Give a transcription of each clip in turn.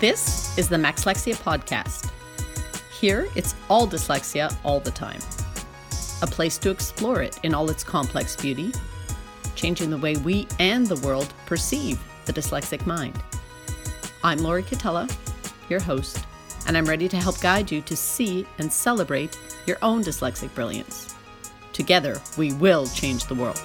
This is the Maxlexia Podcast. Here, it's all dyslexia all the time. A place to explore it in all its complex beauty, changing the way we and the world perceive the dyslexic mind. I'm Lori Catella, your host, and I'm ready to help guide you to see and celebrate your own dyslexic brilliance. Together, we will change the world.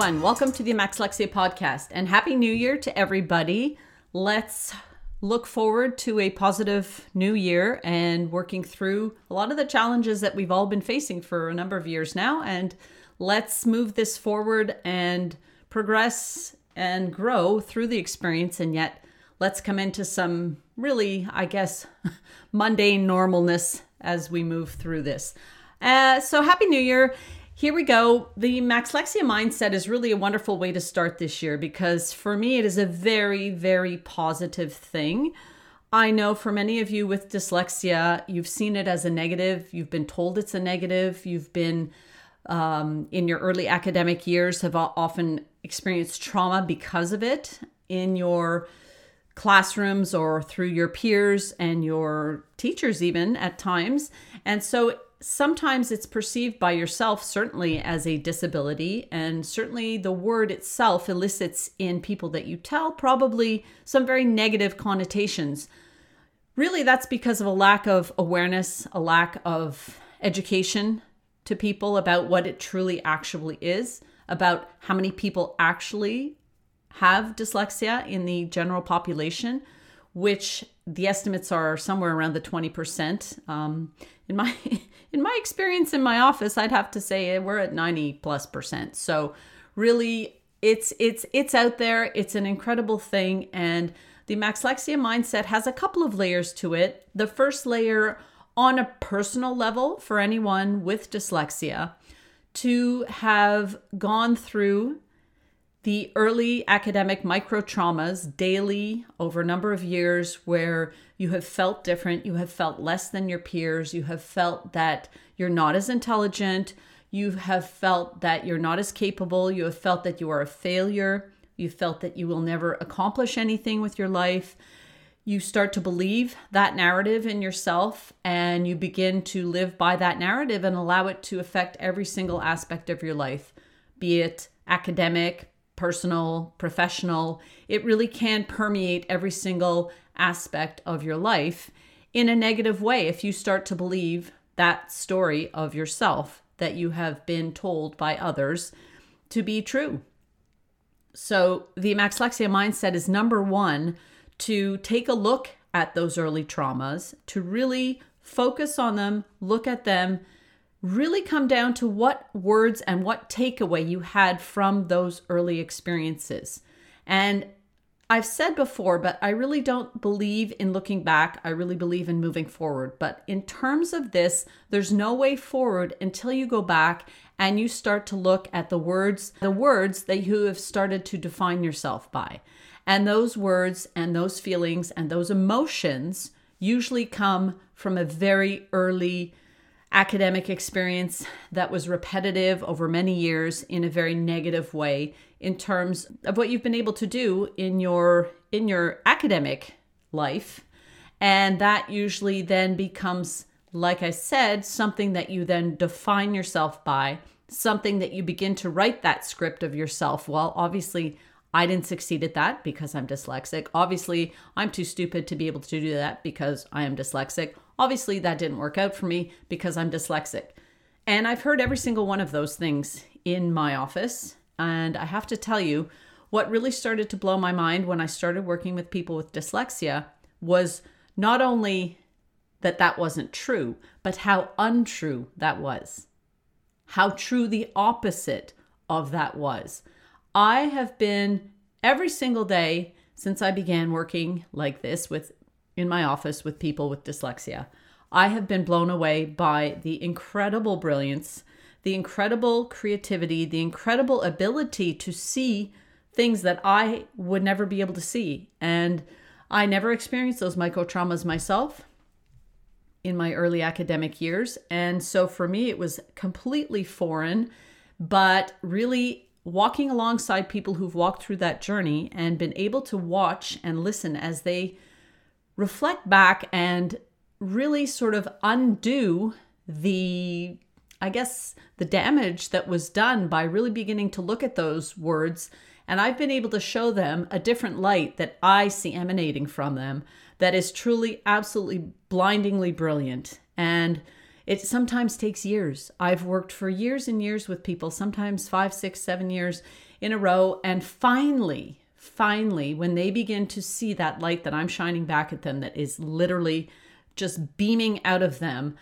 Everyone, welcome to the Maxlexia podcast and happy new year to everybody. Let's look forward to a positive new year and working through a lot of the challenges that we've all been facing for a number of years now and let's move this forward and progress and grow through the experience and yet let's come into some really i guess mundane normalness as we move through this. Uh, so happy new year here we go the maxlexia mindset is really a wonderful way to start this year because for me it is a very very positive thing I know for many of you with dyslexia, you've seen it as a negative. You've been told it's a negative. You've been um, in your early academic years have often experienced trauma because of it in your classrooms or through your peers and your teachers, even at times. And so sometimes it's perceived by yourself, certainly, as a disability. And certainly the word itself elicits in people that you tell probably some very negative connotations. Really, that's because of a lack of awareness, a lack of education to people about what it truly actually is, about how many people actually have dyslexia in the general population, which the estimates are somewhere around the 20%. Um, in my in my experience in my office, I'd have to say we're at 90 plus percent. So really it's it's it's out there. It's an incredible thing and the Maxlexia mindset has a couple of layers to it. The first layer on a personal level for anyone with dyslexia to have gone through the early academic micro traumas daily over a number of years where you have felt different, you have felt less than your peers, you have felt that you're not as intelligent, you have felt that you're not as capable, you have felt that you are a failure, you felt that you will never accomplish anything with your life, you start to believe that narrative in yourself and you begin to live by that narrative and allow it to affect every single aspect of your life, be it academic, personal, professional. It really can permeate every single aspect of your life in a negative way if you start to believe that story of yourself that you have been told by others to be true. So, the Maxlexia mindset is number one to take a look at those early traumas, to really focus on them, look at them, really come down to what words and what takeaway you had from those early experiences. And I've said before, but I really don't believe in looking back. I really believe in moving forward. But in terms of this, there's no way forward until you go back and you start to look at the words, the words that you have started to define yourself by. And those words and those feelings and those emotions usually come from a very early academic experience that was repetitive over many years in a very negative way in terms of what you've been able to do in your in your academic life and that usually then becomes like i said something that you then define yourself by something that you begin to write that script of yourself well obviously I didn't succeed at that because I'm dyslexic. Obviously, I'm too stupid to be able to do that because I am dyslexic. Obviously, that didn't work out for me because I'm dyslexic. And I've heard every single one of those things in my office. And I have to tell you, what really started to blow my mind when I started working with people with dyslexia was not only that that wasn't true, but how untrue that was. How true the opposite of that was. I have been every single day since I began working like this with in my office with people with dyslexia. I have been blown away by the incredible brilliance, the incredible creativity, the incredible ability to see things that I would never be able to see. And I never experienced those micro traumas myself. in my early academic years. And so for me, it was completely foreign, but really walking alongside people who've walked through that journey and been able to watch and listen as they reflect back and really sort of undo the I guess the damage that was done by really beginning to look at those words and I've been able to show them a different light that I see emanating from them that is truly absolutely blindingly brilliant and it sometimes takes years. I've worked for years and years with people, sometimes five, six, seven years in a row. And finally, finally, when they begin to see that light that I'm shining back at them, that is literally just beaming out of them,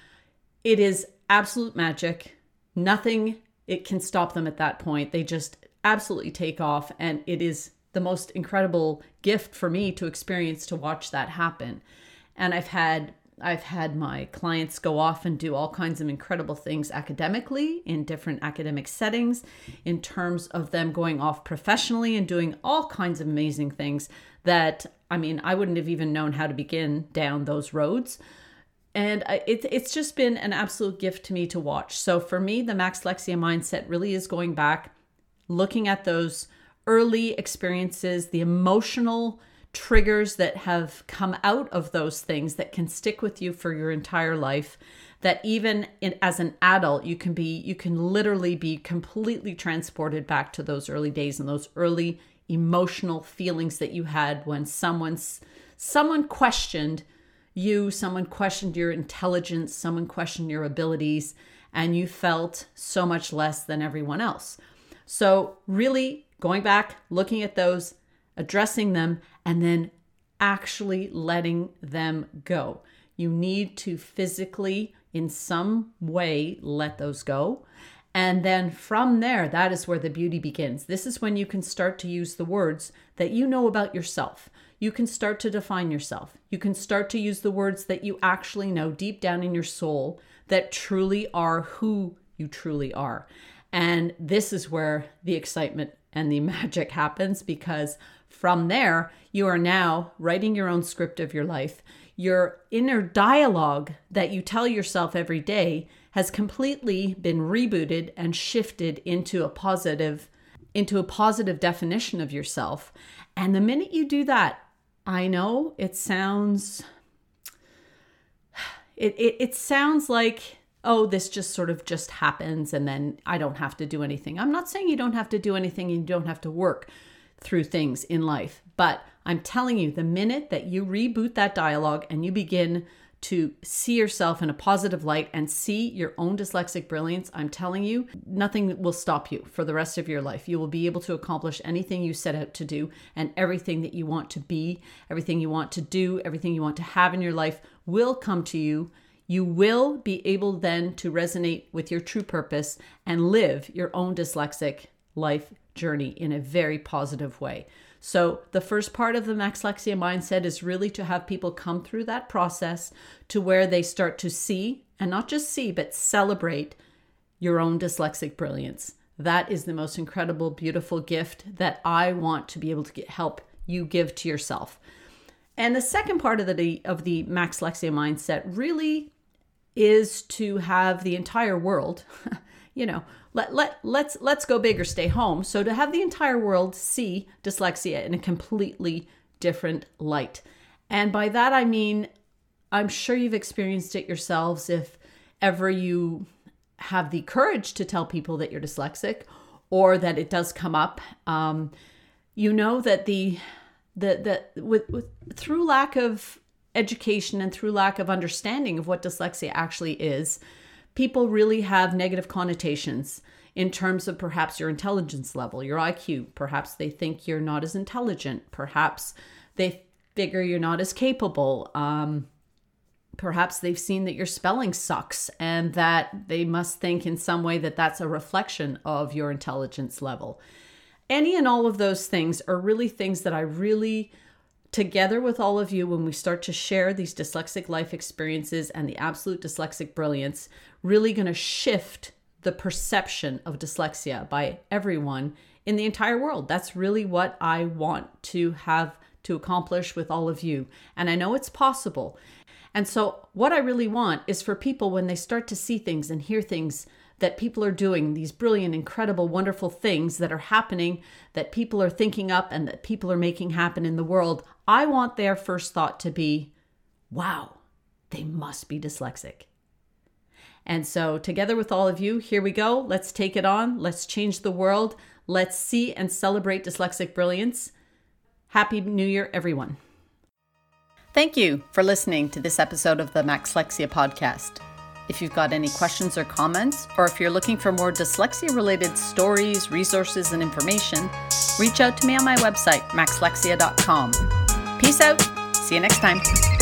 it is absolute magic. Nothing it can stop them at that point. They just absolutely take off and it is the most incredible gift for me to experience to watch that happen. And I've had I've had my clients go off and do all kinds of incredible things academically in different academic settings, in terms of them going off professionally and doing all kinds of amazing things that, I mean, I wouldn't have even known how to begin down those roads. And it, it's just been an absolute gift to me to watch. So for me, the Maxlexia mindset really is going back, looking at those early experiences, the emotional triggers that have come out of those things that can stick with you for your entire life that even in, as an adult you can be you can literally be completely transported back to those early days and those early emotional feelings that you had when someone's someone questioned you someone questioned your intelligence someone questioned your abilities and you felt so much less than everyone else. So really going back looking at those addressing them, and then actually letting them go. You need to physically, in some way, let those go. And then from there, that is where the beauty begins. This is when you can start to use the words that you know about yourself. You can start to define yourself. You can start to use the words that you actually know deep down in your soul that truly are who you truly are. And this is where the excitement and the magic happens because from there, you are now writing your own script of your life. Your inner dialogue that you tell yourself every day has completely been rebooted and shifted into a positive into a positive definition of yourself. And the minute you do that, I know it sounds it, it, it sounds like oh this just sort of just happens and then i don't have to do anything i'm not saying you don't have to do anything you don't have to work through things in life. But I'm telling you, the minute that you reboot that dialogue and you begin to see yourself in a positive light and see your own dyslexic brilliance, I'm telling you, nothing will stop you for the rest of your life. You will be able to accomplish anything you set out to do, and everything that you want to be, everything you want to do, everything you want to have in your life will come to you. You will be able then to resonate with your true purpose and live your own dyslexic life journey in a very positive way. So, the first part of the Maxlexia mindset is really to have people come through that process to where they start to see, and not just see, but celebrate your own dyslexic brilliance. That is the most incredible, beautiful gift that I want to be able to get, help you give to yourself. And the second part of the of the Maxlexia mindset really is to have the entire world, you know, let, let, let's, let's go big or stay home. So to have the entire world see dyslexia in a completely different light. And by that, I mean, I'm sure you've experienced it yourselves if ever you have the courage to tell people that you're dyslexic or that it does come up. Um, you know that the, the, the, with, with, through lack of education and through lack of understanding of what dyslexia actually is, people really have negative connotations in terms of perhaps your intelligence level, your IQ. Perhaps they think you're not as intelligent. Perhaps they figure you're not as capable. Um, perhaps they've seen that your spelling sucks and that they must think in some way that that's a reflection of your intelligence level. Any and all of those things are really things that I really together with all of you when we start to share these dyslexic life experiences and the absolute dyslexic brilliance really going to shift the perception of dyslexia by everyone in the entire world. That's really what i want to have to accomplish with all of you and i know it's possible. And so, what I really want is for people when they start to see things and hear things that people are doing, these brilliant, incredible, wonderful things that are happening, that people are thinking up and that people are making happen in the world, I want their first thought to be, wow, they must be dyslexic. And so, together with all of you, here we go. Let's take it on. Let's change the world. Let's see and celebrate dyslexic brilliance. Happy New Year, everyone. Thank you for listening to this episode of the Maxlexia podcast. If you've got any questions or comments, or if you're looking for more dyslexia related stories, resources, and information, reach out to me on my website, maxlexia.com. Peace out. See you next time.